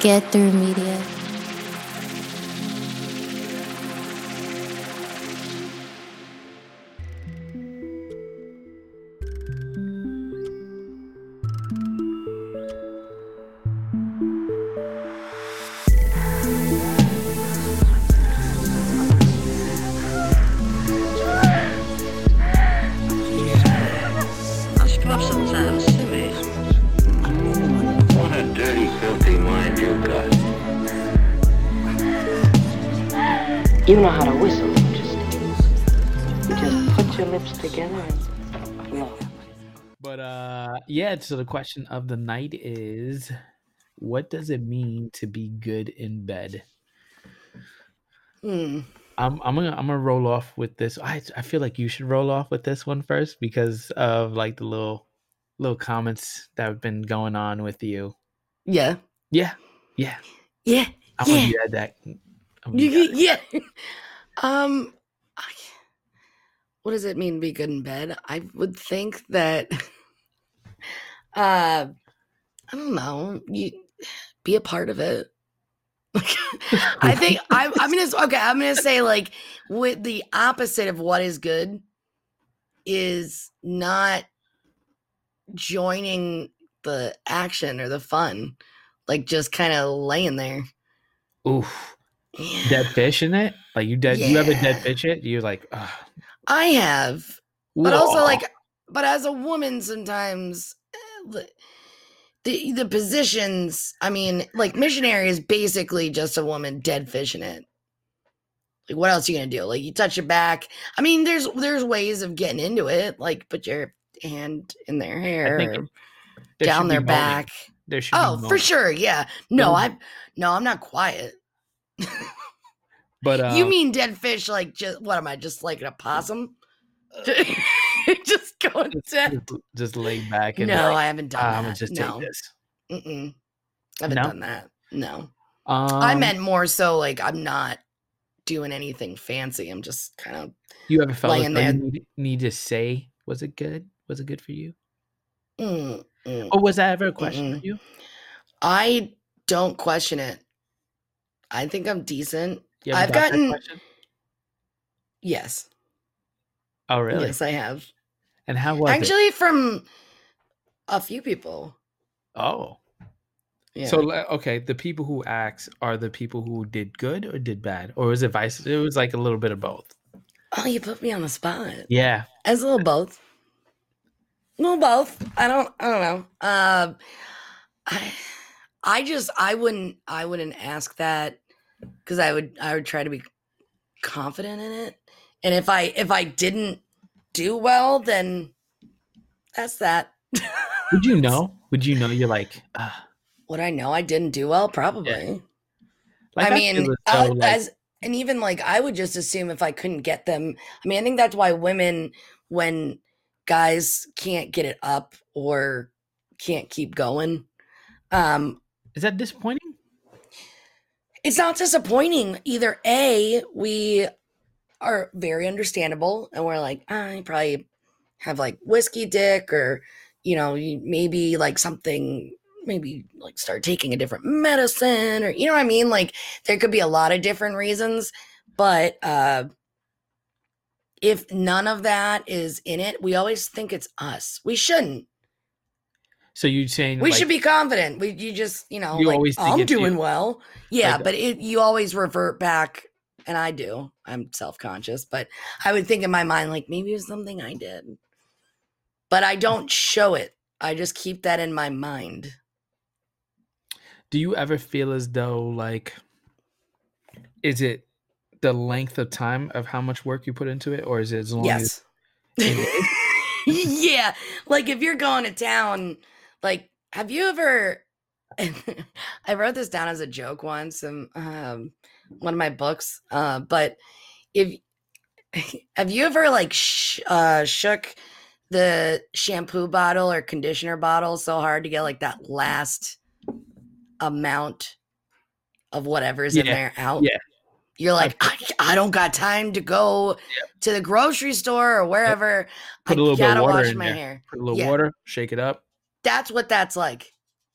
Get through media. Yeah, so the question of the night is what does it mean to be good in bed? Hmm. I'm I'm gonna I'm gonna roll off with this. I I feel like you should roll off with this one first because of like the little little comments that have been going on with you. Yeah. Yeah, yeah. Yeah. I'm yeah. gonna be at that. Gonna You- you- yeah. um, I, what does it mean to be good in bed? I would think that, uh, I don't know. You be a part of it. I think I'm. I'm gonna okay. I'm gonna say like with the opposite of what is good is not joining the action or the fun, like just kind of laying there. Oof. Yeah. Dead fish in it? Like you dead you ever dead Yeah. fish it? You're like, Ugh. I have, but also like, but as a woman, sometimes the- the positions. I mean, like missionary is basically just a woman dead fishing it. Like, what else are you gonna do? Like, you touch your back. I mean, there's there's ways of getting into it. Like, put your hand in their hair, down their back. There should be Oh, for sure. Yeah. No, I no, I'm not quiet. But uh, you mean dead fish? Like, just what am I? Just like a possum? just going just, dead. just- just lay back and No, like, I haven't done "Ah, that. I'm gonna just no. take this. Mm-mm. I haven't No? done that. No. Um, I meant more so like I'm not doing anything fancy. I'm just kind of you ever felt like laying you there. need, to say, was it good? Was it good for you? mm, mm. Or was that ever a question for Mm-mm. you? I don't question it. I think I'm decent. I've got gotten- Yes. Oh, really? Yes, I have. And how was it? Actually, from a few people. Oh, Yeah. so okay, the people who asked are the people who did good or did bad, or was it vice? It was like a little bit of both. oh, you put me on the spot. Yeah, As a little both. A little both. I don't I don't know. Um I I just I wouldn't I wouldn't ask that because I would I would try to be confident in it. And if I if I didn't do well, then that's that. would you know? Would you know? You're like, ah. Would I know I didn't do well? Probably. like I feel mean, as uh, like- as and even like I would just assume if I couldn't get them. I mean, I think that's why women, when guys can't get it up or can't keep going, um, is that disappointing? it's not disappointing. Either a we are very understandable, and we're like, ah, you probably have like whiskey dick, or you know, maybe like something. Maybe like start taking a different medicine, or you know what I mean. Like there could be a lot of different reasons, but uh, if none of that is in it, we always think it's us. We shouldn't. So you saying We like, should be confident. We you just you know You like I'm it's you. doing well. Yeah, Like- but it you always revert back, and I do. I'm self conscious, but I would think in my mind like maybe it was something I did, but I don't show it. I just keep that in my mind. Do you ever feel as though like, is it the length of time of how much work you put into it, or is it as long as Yes. yeah, like if you're going to town, like have you ever? I wrote this down as a joke once in um, one of my books, uh, but if have you ever like sh- uh, shook the shampoo bottle or conditioner bottle so hard to get like that last amount of whatever's in there out? yeah. You're like, I, I don't got time to go to the grocery store or wherever. Put a little bit of gotta water wash in my there. hair. put a little Yeah. water, shake it up, That's what that's like.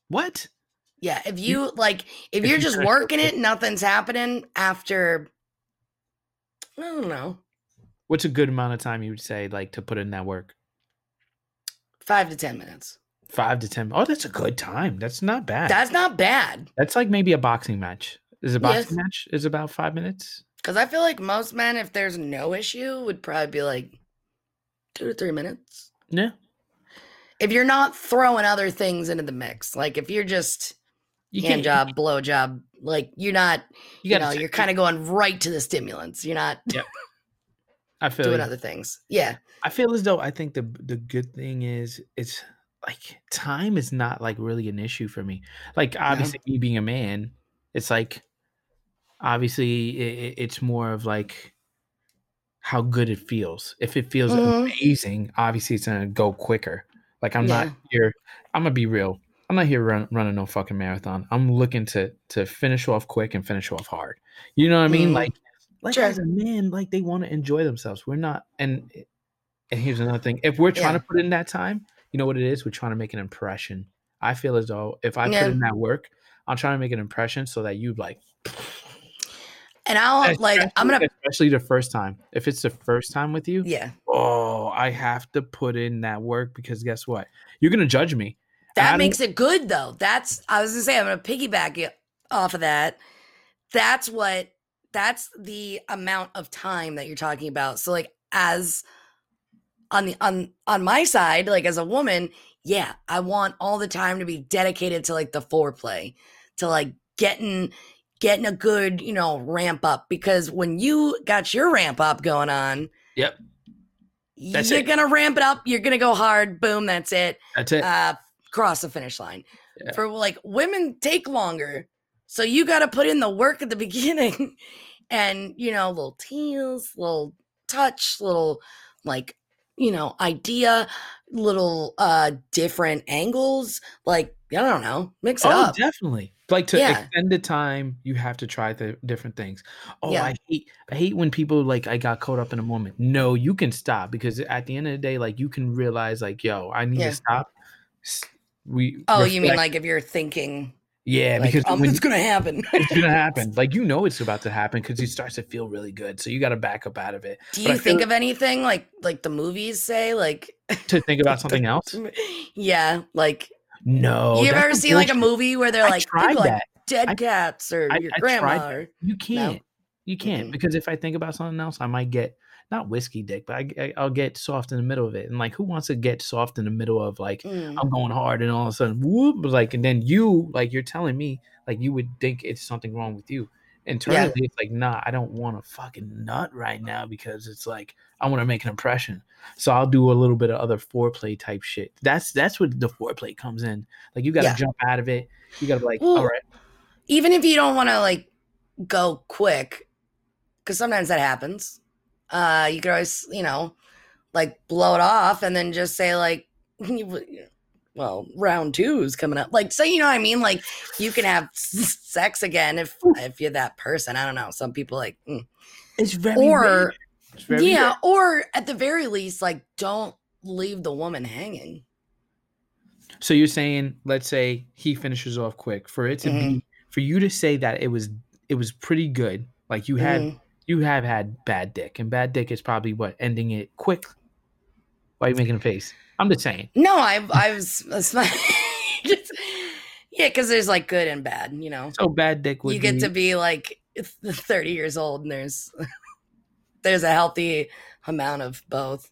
What? Yeah, if you like, if you're you just working it, nothing's happening after. I don't know, What's a good amount of time you would say like to put in that work? five to ten minutes. Five to ten. Oh, that's a good time. That's not bad. That's not bad that's like maybe a boxing match. Is a Yes. boxing match is about five minutes? because I feel like most men, if there's no issue, would probably be like two to three minutes. Yeah. If you're not throwing other things into the mix, like if you're just You hand can't- job, blow job, like you're not, you, You know, you're kind of going right to the stimulants. You're not I feel doing you. other things. Yeah. I feel as though I think the the good thing is it's like time is not like really an issue for me. Like obviously me being a man, it's like obviously it, it's more of like how good it feels. If it feels Mhm. amazing, obviously it's gonna go quicker. Like I'm Yeah. not here. I'm gonna be real. I'm not here run, running no fucking marathon. I'm looking to to finish off quick and finish off hard. You know what I mean? Mhm. Like like Sure. as a man, like they want to enjoy themselves. We're not and and here's another thing. If we're trying Yeah. to put in that time, you know what it is? We're trying to make an impression. I feel as though if I Yeah. put in that work, I'm trying to make an impression so that you like And I'll like, I'm gonna, especially the first time. If it's the first time with you, yeah. oh, I have to put in that work because guess what? You're gonna judge me. That makes it good though. That's I was gonna say I'm gonna piggyback it off of that. That's what that's the amount of time that you're talking about. So like as on the on on my side, like as a woman, yeah, I want all the time to be dedicated to like the foreplay, to like getting getting a good, you know, ramp up because when you got your ramp up going on, Yep. That's you're it. gonna ramp it up, you're gonna go hard, boom, that's it That's it. uh cross the finish line. Yeah. For like women take longer. So you got to put in the work at the beginning and you know little teals, little touch, little like you know idea, little uh different angles, like I don't know, mix it oh, up. definitely. Like to Yeah. extend the time, you have to try the different things. Oh, Yeah. I hate I hate when people like I got caught up in a moment. No, you can stop because at the end of the day, like you can realize like, yo, I need Yeah. to stop. We Oh, you mean like if you're thinking yeah, like because um, it's to happen. it's gonna happen, like you know it's about to happen because it starts to feel really good. So you got to back up out of it. Do But you think of anything like like the movies say like to think about something else? yeah, like No, you ever see like a movie where they're I like people like dead I- cats or your grandma or You can't. You can't Mm-mm. because if I think about something else, I might get not whiskey dick, but I, I, I'll get soft in the middle of it. And like, who wants to get soft in the middle of like Mm. I'm going hard, and all of a sudden, whoop, like, and then you like you're telling me like you would think it's something wrong with you. Internally, it's like, nah, I don't want to fucking nut right now because it's like I want to make an impression. So I'll do a little bit of other foreplay type shit. That's that's what the foreplay comes in. Like you got to Yeah. jump out of it. You got to be like, Well, all right, even if you don't want to like go quick because sometimes that happens uh you could always you know like blow it off and then just say like well round two is coming up like so you know what i mean like you can have sex again if if you're that person i don't know some people like mm. it's very or. It's very yeah rare. or at the very least like don't leave the woman hanging So you're saying, let's say he finishes off quick for it to Mm-hmm. be for you to say that it was it was pretty good. Like you had Mhm. You have had bad dick, and bad dick is probably what ending it quick. Why are you making a face? I'm just saying. no i i was, just, yeah because there's like good and bad you know So bad dick would you get be, to be like 30 years old and there's there's a healthy amount of both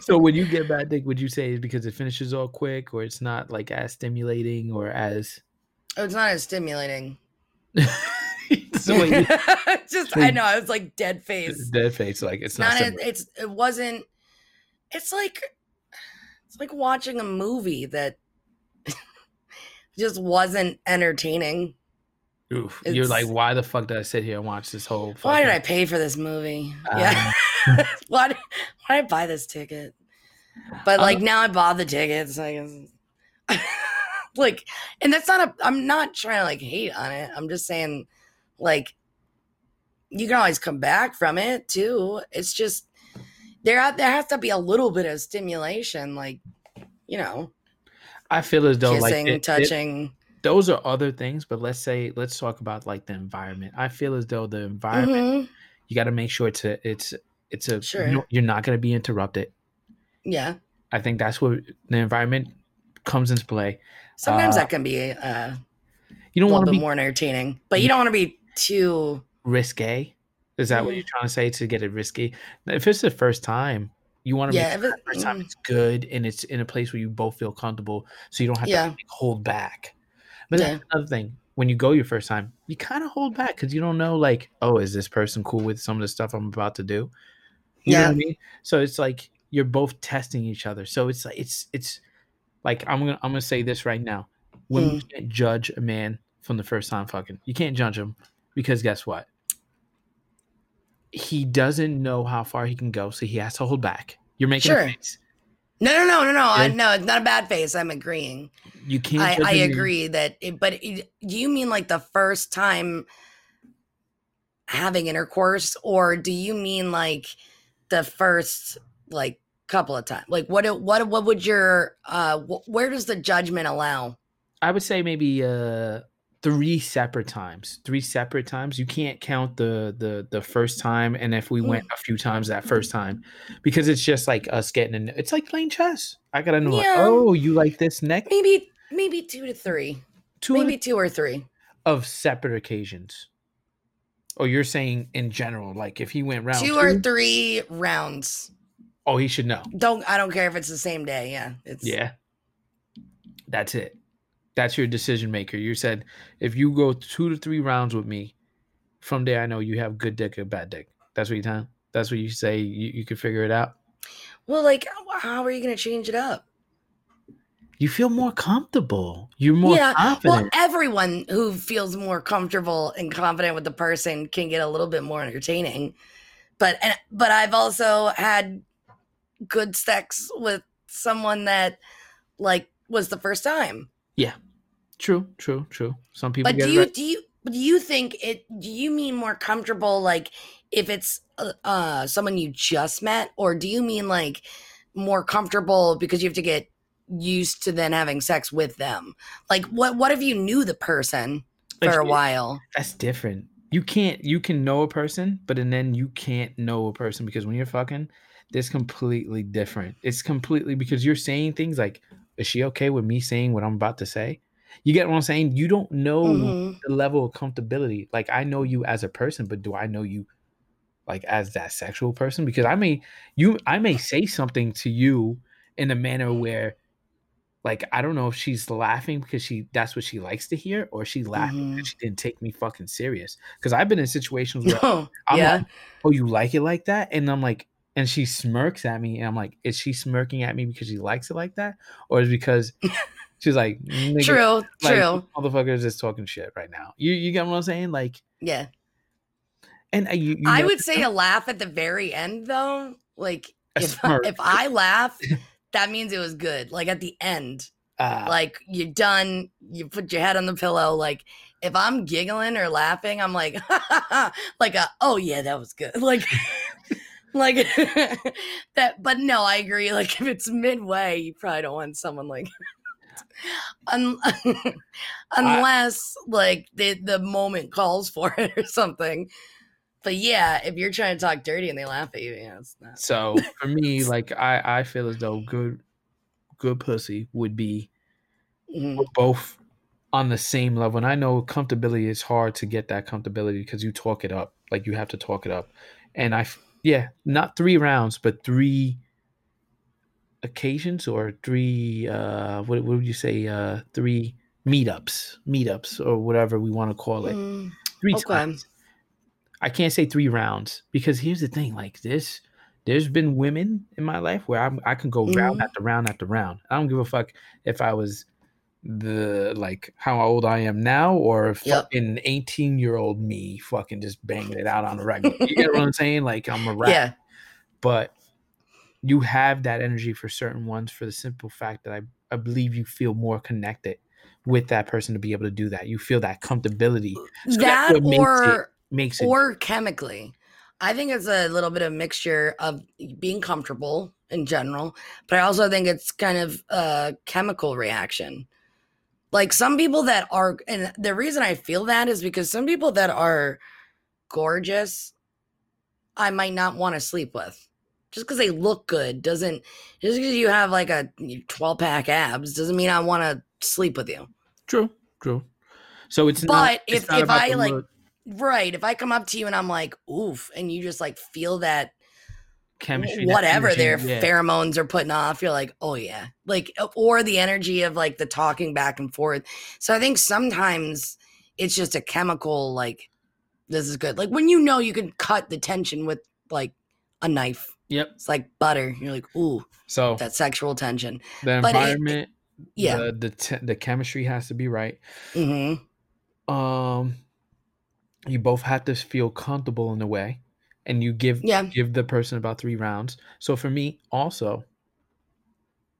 So when you get bad dick, would you say it's because it finishes all quick, or it's not like as stimulating, or as Oh, it's not as stimulating so when you, just so i know i was like dead face dead face? Like it's it's not. not a, it's it wasn't it's like it's like watching a movie that just wasn't entertaining Oof. You're like, why the fuck did I sit here and watch this whole? why did i pay for this movie Um, yeah why, did- why did i buy this ticket but like now i bought the tickets I guess. Like and that's not a i'm not trying to like hate on it i'm just saying like you can always come back from it too it's just there there has to be a little bit of stimulation, like you know, I feel as though like kissing, it- it- touching. those are other things, but let's say let's talk about like the environment. I feel as though the environment Mhm. you got to make sure it's a it's it's a Sure. you're not going to be interrupted. Yeah, I think that's where the environment comes into play. Sometimes Uh, that can be uh, You don't little want to bit be more entertaining, but you don't want to be too. risque. Is that what Mm. you're trying to say to get it risky? If it's the first time, you want to Yeah, make sure it- the first time mm. it's good and it's in a place where you both feel comfortable, so you don't have Yeah. to like, hold back. But that's another thing. When you go your first time, you kind of hold back because you don't know, like, oh, is this person cool with some of the stuff I'm about to do? You know Yeah. what I mean? So it's like you're both testing each other. So it's like it's it's like I'm gonna I'm gonna say this right now. Women Hmm. can't judge a man from the first time fucking. You can't judge him because guess what? He doesn't know how far he can go, so he has to hold back. You're making Sure. a face. No, no, no, no, no. I, no, it's not a bad face. I'm agreeing. You can't. I, I man- agree that, it, but it, do you mean like the first time having intercourse, or do you mean like the first like couple of times? Like what? What? What would your? uh wh- Where does the judgment allow? I would say maybe uh three separate times. Three separate times. You can't count the the the first time and if we went a few times that first time because it's just like us getting in it's like playing chess. I gotta know like, oh you like this neck Maybe, maybe two to three. two maybe two or three. of separate occasions. oh you're saying in general, like if he went round two two, or three rounds. Oh he should know. Don't I don't care if it's the same day. Yeah, it's Yeah. That's it. That's your decision maker. You said if you go two to three rounds with me, from there I know you have good dick or bad dick. That's what you tell. That's what you say. You, you can figure it out. Well, like how are you gonna change it up? You feel more comfortable. You're more Yeah, confident. Well, everyone who feels more comfortable and confident with the person can get a little bit more entertaining. But and but I've also had good sex with someone that like was the first time. Yeah. True, true, true. Some people But do you right. do you do you think it do you mean more comfortable like if it's uh, uh someone you just met or do you mean like more comfortable because you have to get used to then having sex with them? Like what what if you knew the person Like, for a while? That's different. You can't. You can know a person, but and then you can't know a person because when you're fucking, it's completely different. It's completely because you're saying things like, "Is she okay with me saying what I'm about to say?" You get what I'm saying? You don't know Mhm. the level of comfortability. Like I know you as a person, but do I know you like as that sexual person? Because I may you I may say something to you in a manner where like I don't know if she's laughing because she that's what she likes to hear, or she laughing Mhm. because she didn't take me fucking serious. Because I've been in situations where Oh, I'm yeah. like, oh, you like it like that? And I'm like, and she smirks at me, and I'm like, is she smirking at me because she likes it like that? Or is it because she's like, "Nigga, True, like, true. motherfuckers is talking shit right now. You you get what I'm saying? Like, Yeah. and uh, you, you I know- would say a laugh at the very end though. Like if if I laugh, that means it was good. Like at the end. uh, like you're done you put your head on the pillow like if i'm giggling or laughing i'm like like a oh yeah that was good like like that but no i agree like if it's midway you probably don't want someone like Un- unless like the the moment calls for it or something but yeah if you're trying to talk dirty and they laugh at you yeah it's not so for me, like I I feel as though good good pussy would be Mhm. both on the same level. And I know comfortability is hard to get that comfortability because you talk it up. Like you have to talk it up. And I, yeah, not three rounds, but three occasions or three, uh, what, what would you say? Uh, three meetups, meetups or whatever we want to call it. Mm, Three okay. times. I can't say three rounds because here's the thing like this. There's been women in my life where I'm, I can go round Mhm. after round after round. I don't give a fuck if I was the like how old I am now or Yep. fucking 18 year old me fucking just banging it out on the regular. You get what I'm saying? Like I'm a rat. yeah But you have that energy for certain ones for the simple fact that I, I believe you feel more connected with that person to be able to do that. You feel that comfortability. So that what makes it- or Makes it or chemically. I think it's a little bit of mixture of being comfortable in general, but I also think it's kind of a chemical reaction. Like some people that are, and the reason I feel that is because some people that are gorgeous, I might not want to sleep with. Just because they look good doesn't, just because you have like a 12 pack abs doesn't mean I want to sleep with you. True, true. So it's not. But it's if- not if I, like, look. Right. If I come up to you and I'm like, oof, and you just like feel that chemistry, whatever energy, their yeah. pheromones are putting off, you're like, oh yeah. Like, or the energy of like the talking back and forth. So I think sometimes it's just a chemical, like, this is good. Like when you know you can cut the tension with like a knife. Yep. It's like butter. You're like, ooh, So that sexual tension. the but it- environment, Yeah. the the, te- the chemistry has to be right. hmm Um, you both have to feel comfortable in a way, and you give Yeah. give the person about three rounds. So for me, also,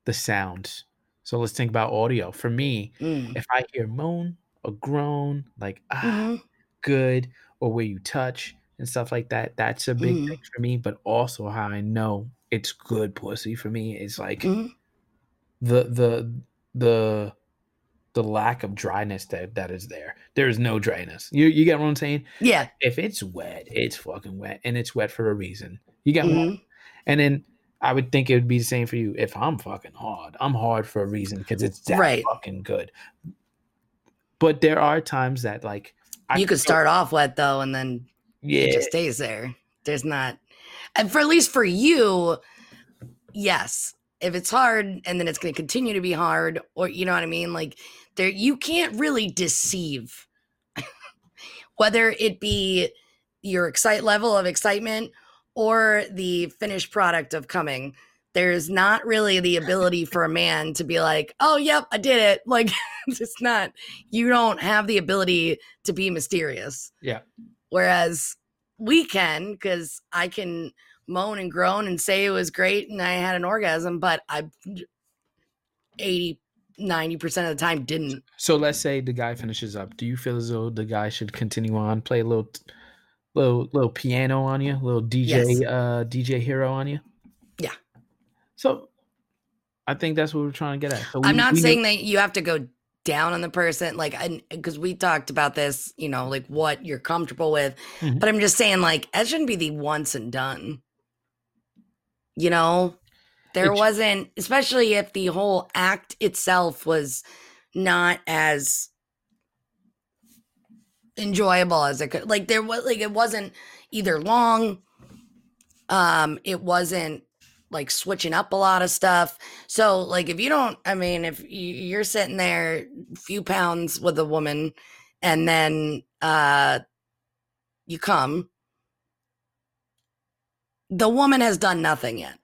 the sounds. So let's think about audio. For me, Mm. if I hear moan or groan, like ah, Mhm. good, or where you touch and stuff like that, that's a big Mhm. thing for me. But also how I know it's good pussy for me is like Mhm. the the the the lack of dryness that that is there. There is no dryness. You you get what I'm saying? Yeah. If it's wet, it's fucking wet, and it's wet for a reason. You get what? Mhm. And then I would think it would be the same for you. If I'm fucking hard, I'm hard for a reason because it's that Right. fucking good. But there are times that like I You could feel- start off wet though, and then yeah, it just stays there. There's not, and for at least for you, yes. If it's hard and then it's going to continue to be hard, or you know what I mean, like there, you can't really deceive. Whether it be your excite level of excitement or the finished product of coming, there's not really the ability for a man to be like, "Oh, yep, I did it." Like it's not. You don't have the ability to be mysterious. yeah. Whereas we can, because I can moan and groan and say it was great and I had an orgasm, but I 80, 90% of the time didn't. So let's say the guy finishes up. Do you feel as though the guy should continue on, play a little, little, little piano on you, little DJ, Yes. uh, DJ hero on you? Yeah. So, I think that's what we're trying to get at. So I'm not we know- saying that you have to go down on the person, like, because we talked about this, you know, like what you're comfortable with, Mhm. but I'm just saying, like, that shouldn't be the once and done. You know, there It sh- wasn't, especially if the whole act itself was not as enjoyable as it could. Like, there was, like, it wasn't either long, um, it wasn't like switching up a lot of stuff. So, like, if you don't, I mean, if you- you're sitting there, a few pounds with a woman, and then uh, you come, the woman has done nothing yet.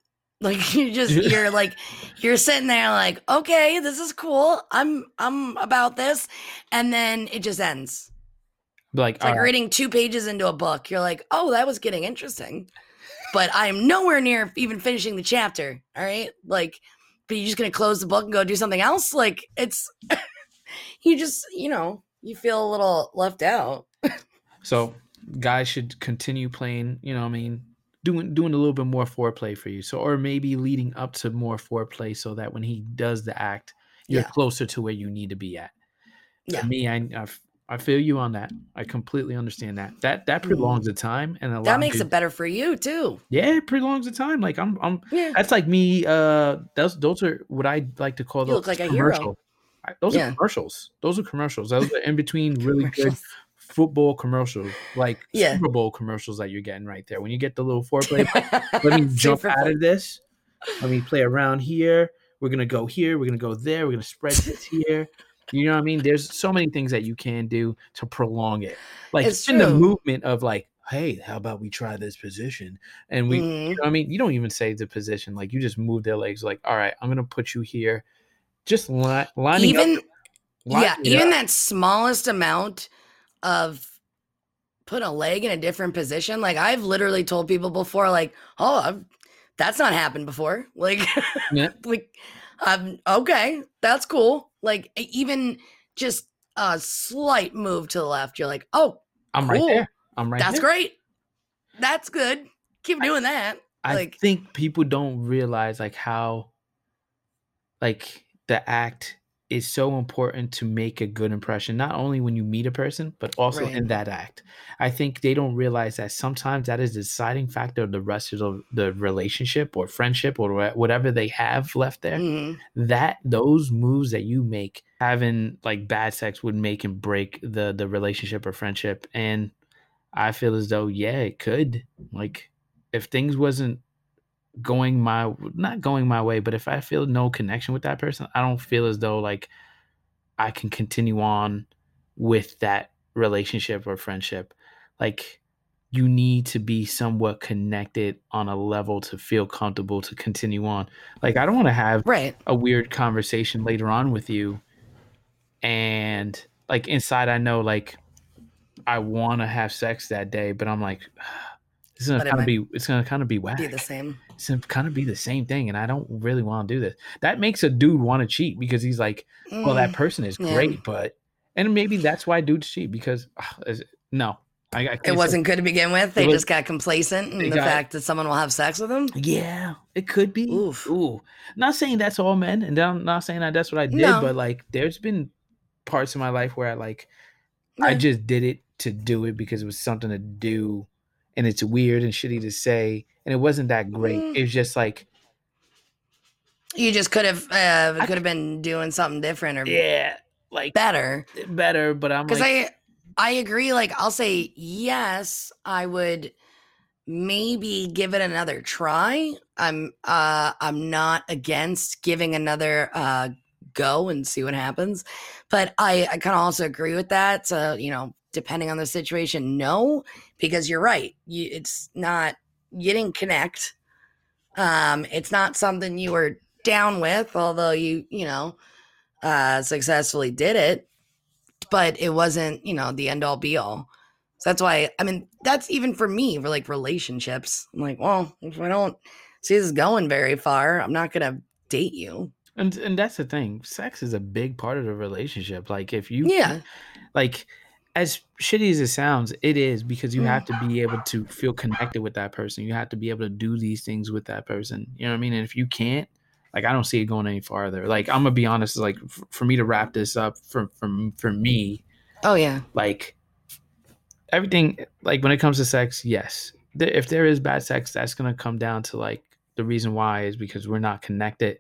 Like you just you're like you're sitting there like okay this is cool I'm I'm about this and then it just ends like, it's like right, reading two pages into a book. You're like, oh, that was getting interesting. But I'm nowhere near even finishing the chapter. All right. Like, but you're just going to close the book and go do something else? Like, it's, you just, you know, you feel a little left out. so guys should continue playing. You know, what I mean, doing doing a little bit more foreplay for you. So, or maybe leading up to more foreplay, so that when he does the act, you're Yeah. closer to where you need to be at. Yeah. For me, I feel you on that. I completely understand that. That that prolongs the time and Mm-hmm. That makes you- it better for you, too. Yeah, it prolongs the time. Like I'm, I'm. Yeah. That's like me. Uh, those those are what I like to call You those look like a hero. I- Those Yeah. are commercials. Those are commercials. Those are in between really good football commercials, like Yeah. Super Bowl commercials that you're getting right there. When you get the little foreplay, let me jump out of this. Let me play around here. We're gonna go here. We're gonna go there. We're gonna spread this here. You know what I mean? There's so many things that you can do to prolong it. Like It's in the movement of like, hey, how about we try this position? And we, Mhm. you know what I mean, you don't even say the position. Like you just move their legs. Like, all right, I'm gonna put you here. Just li- lining Even, up. line yeah, even up. that smallest amount of put a leg in a different position. Like I've literally told people before, like, oh, I've, that's not happened before. Like, Yeah. like, um, okay, that's cool. Like even just a slight move to the left, you're like, oh, I'm right there. I'm right that's there. great. That's good. Keep doing that. I Like, think people don't realize like how like the act is so important to make a good impression not only when you meet a person but also in that act. I think they don't realize that sometimes that is the deciding factor of the rest of the, the relationship or friendship or whatever they have left there. Mhm. that those moves that you make having like bad sex would make and break the the relationship or friendship. And i feel as though yeah it could. Like if things wasn't going my not going my way but if i feel no connection with that person i don't feel as though like i can continue on with that relationship or friendship like you need to be somewhat connected on a level to feel comfortable to continue on like i don't want to have right. a weird conversation later on with you and like inside i know like i want to have sex that day but i'm like it's gonna kind of be it's gonna kind of be whack Be the same. Gonna kind of be the same thing and i don't really want to do this that makes a dude want to cheat because he's like well that Mm, person is yeah. great but and maybe that's why dudes cheat because no I, I it wasn't good to begin with. They was- just got complacent in the got- fact that someone will have sex with them. Yeah, it could be. Oof. Ooh, not saying that's all men, and I'm not saying that that's what I did, No. but like, there's been parts of my life where I like, I just did it to do it because it was something to do, and it's weird and shitty to say, and it wasn't that great. Mm. It was just like, You just could have uh, could have been doing something different or yeah, like better. better, but I'm Because like, I I agree. Like I'll say yes, I would maybe give it another try. I'm uh I'm not against giving another uh go and see what happens. But I, I kind of also agree with that. So, you know, depending on the situation, no, because you're right. You it's not you didn't connect. Um, it's not something you were down with, although you, you know, uh successfully did it but it wasn't, you know, the end all be all. So that's why, I mean, that's even for me for like relationships. I'm like, well, if I don't see this going very far, I'm not gonna date you. and and that's the thing. Sex is a big part of the relationship. Like, if you, Yeah, like as shitty as it sounds, it is because you Mm. have to be able to feel connected with that person. You have to be able to do these things with that person. You know what I mean? And if you can't, like I don't see it going any farther. Like I'm gonna be honest, like f- for me to wrap this up for for for me, Oh yeah. like everything like when it comes to sex, yes. There, if there is bad sex, that's gonna come down to like the reason why is because we're not connected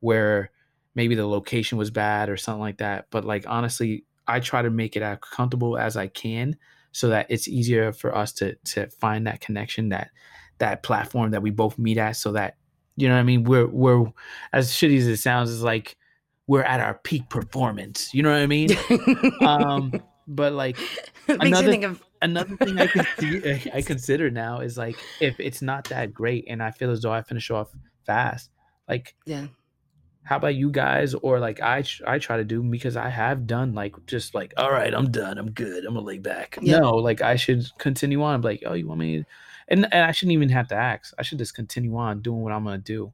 where maybe the location was bad or something like that. But like honestly, I try to make it as comfortable as I can so that it's easier for us to to find that connection, that that platform that we both meet at so that you know what I mean, we're we're as shitty as it sounds, is like we're at our peak performance. You know what I mean? um but like another- think of another thing I see, I consider now is like if it's not that great and I feel as though I finish off fast, like yeah. How about you guys or like I I try to do because I have done like just like all right I'm done I'm good I'm gonna lay back Yep. no like I should continue on I'm like oh you want me and and I shouldn't even have to ask I should just continue on doing what I'm gonna do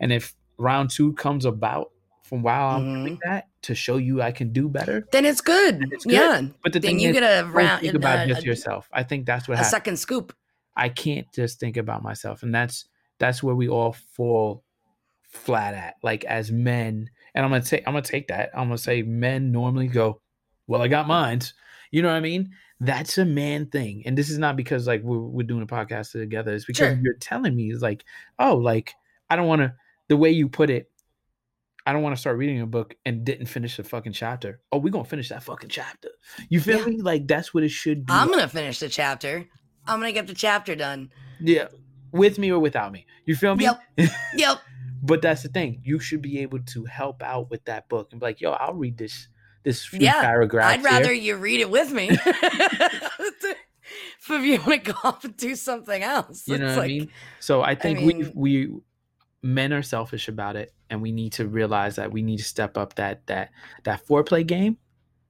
and if round two comes about from while I'm doing Mm-hmm. that to show you I can do better Then it's good. it's good. Yeah. but the Then thing you is get a round think about uh, just a, yourself I think that's what a happens second scoop. I can't just think about myself. And that's that's where we all fall flat at. Like as men, and I'm gonna say I'm gonna take that. I'm gonna say men normally go, Well, I got mines. You know what I mean? That's a man thing. And this is not because like we're, we're doing a podcast together. It's because Sure. you're telling me it's like, oh, like I don't wanna the way you put it, I don't want to start reading a book and didn't finish the fucking chapter. Oh, we're gonna finish that fucking chapter. You feel Yeah. me? Like that's what it should be. I'm gonna finish the chapter. I'm gonna get the chapter done. Yeah, with me or without me. You feel me? Yep. Yep. But that's the thing. You should be able to help out with that book and be like, "Yo, I'll read this this few Yeah, paragraphs." I'd rather here." you read it with me. if you want to go off and do something else, You know It's what I mean? So I think mean- we we men are selfish about it, and we need to realize that we need to step up that that that foreplay game,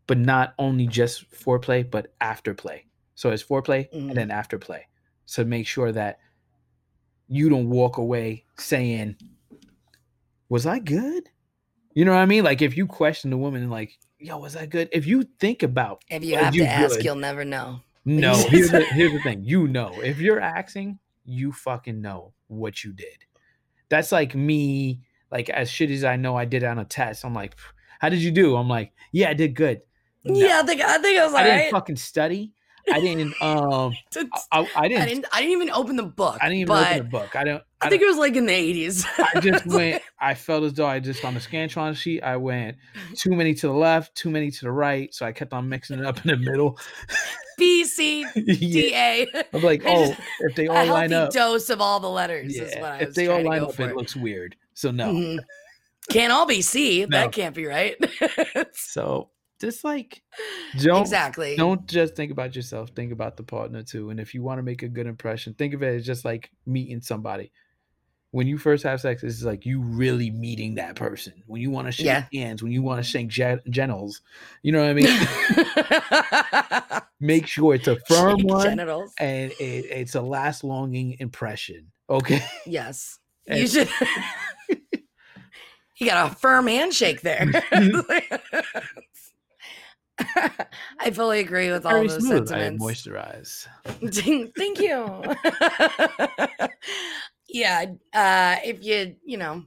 but not only just foreplay, but after play. So it's foreplay Mhm. and then after play. So make sure that you don't walk away saying, "Was I good?" You know what I mean? Like if you question the woman and like, "Yo, was I good?" If you think about If you have you to ask, you'll never know. No, here's the, here's the thing. You know, if you're asking, you fucking know what you did. That's like me, like as shitty as I know I did on a test. I'm like, how did you do? I'm like, yeah, I did good. No, Yeah, I think I think I was like, I didn't alright. fucking study. I didn't. Um, I, I I didn't. didn't. I didn't even open the book. I didn't even open the book. I don't. I, I think it was like in the eighties. I just went. I felt as though I just on the Scantron sheet. I went too many to the left, too many to the right. So I kept on mixing it up in the middle. B C yeah. D A. I'm like, oh, just- if they all line up, dose of all the letters is what yeah, I if they all line up, for. it looks weird. So no. Mhm. Can't all be C. No. That can't be right. So just like don't exactly. don't just think about yourself. Think about the partner too. And if you want to make a good impression, think of it as just like meeting somebody. When you first have sex, it's like you really meeting that person. When you want to shake Yeah. hands, when you want to shake gen- genitals, you know what I mean. Make sure it's a firm Shake one Genitals. and it, it's a last longing impression. Okay. Yes. And- You should. you got a firm handshake there. I fully agree with all those smooth. I sentiments. moisturize. Thank you. yeah, uh, if you you know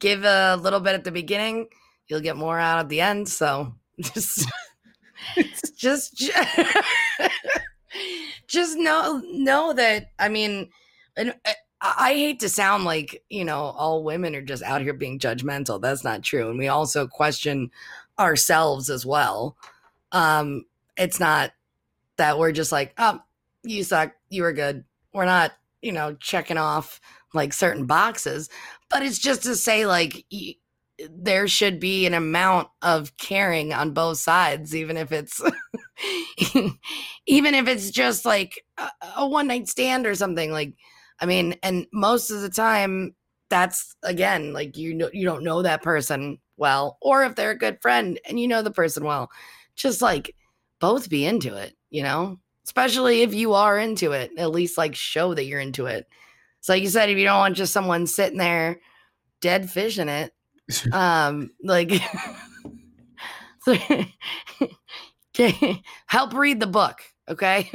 give a little bit at the beginning, you'll get more out at the end. So just just just know know that I mean, and I, I hate to sound like you know all women are just out here being judgmental. That's not true, and we also question ourselves as well. Um, it's not that we're just like, oh, you suck, you were good. We're not, you know, checking off like certain boxes, but it's just to say like y- there should be an amount of caring on both sides, even if it's even if it's just like a, a one night stand or something. Like, I mean, and most of the time, that's again like you know you don't know that person well, or if they're a good friend and you know the person well, just like both be into it, you know? Especially if you are into it, at least like show that you're into it. So like you said, if you don't want just someone sitting there dead fish in it, um, like okay, help read the book, okay?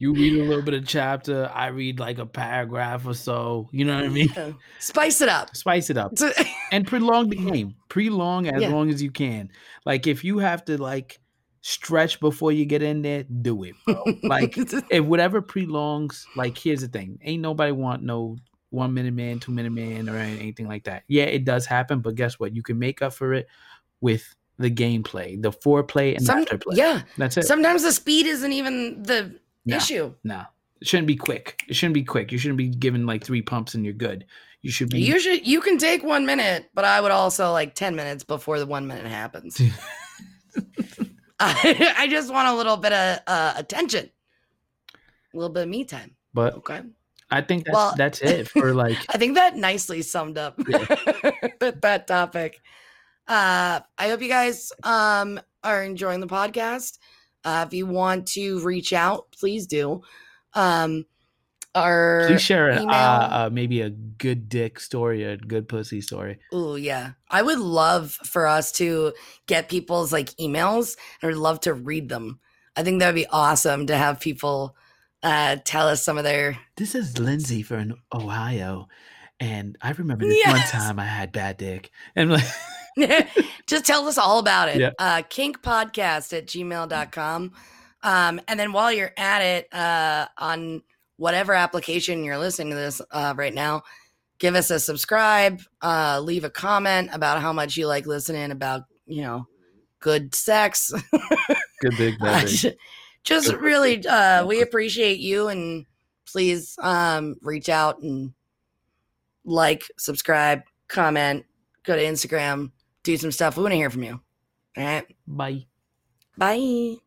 You read a little bit of chapter, I read like a paragraph or so. You know what I mean? Spice it up. Spice it up and prolong the game. Prolong as Yeah. long as you can. Like if you have to like stretch before you get in there, do it, bro. like if whatever prolongs, like here's the thing: ain't nobody want no one minute man, two minute man, or anything like that. Yeah, it does happen, but guess what? You can make up for it with the gameplay, the foreplay and Some, afterplay. yeah. that's it. Sometimes the speed isn't even the Issue. No, it shouldn't be quick. It shouldn't be quick. You shouldn't be given like three pumps and you're good. You should be. You should you can take one minute, but I would also like ten minutes before the one minute happens. I, I just want a little bit of uh, attention, a little bit of me time. but Okay, I think that's Well- that's it for like. I think that nicely summed up that, that topic. Uh, I hope you guys um are enjoying the podcast. Uh, if you want to reach out, please do. Um, our Please share uh, uh, maybe a good dick story, a good pussy story. Oh yeah. I would love for us to get people's like emails and I'd love to read them. I think that would be awesome to have people uh tell us some of their This is Lindsay from Ohio, and I remember this one time I had bad dick, and like, just tell us all about it. Yeah. Uh kinkpodcast at gmail.com. Um and then while you're at it, uh on whatever application you're listening to this uh right now, give us a subscribe, uh leave a comment about how much you like listening about, you know, good sex. good dick, Uh, dick. just really uh we appreciate you and please um reach out and like subscribe comment go to instagram do some stuff. We want to hear from you. All right. Bye. bye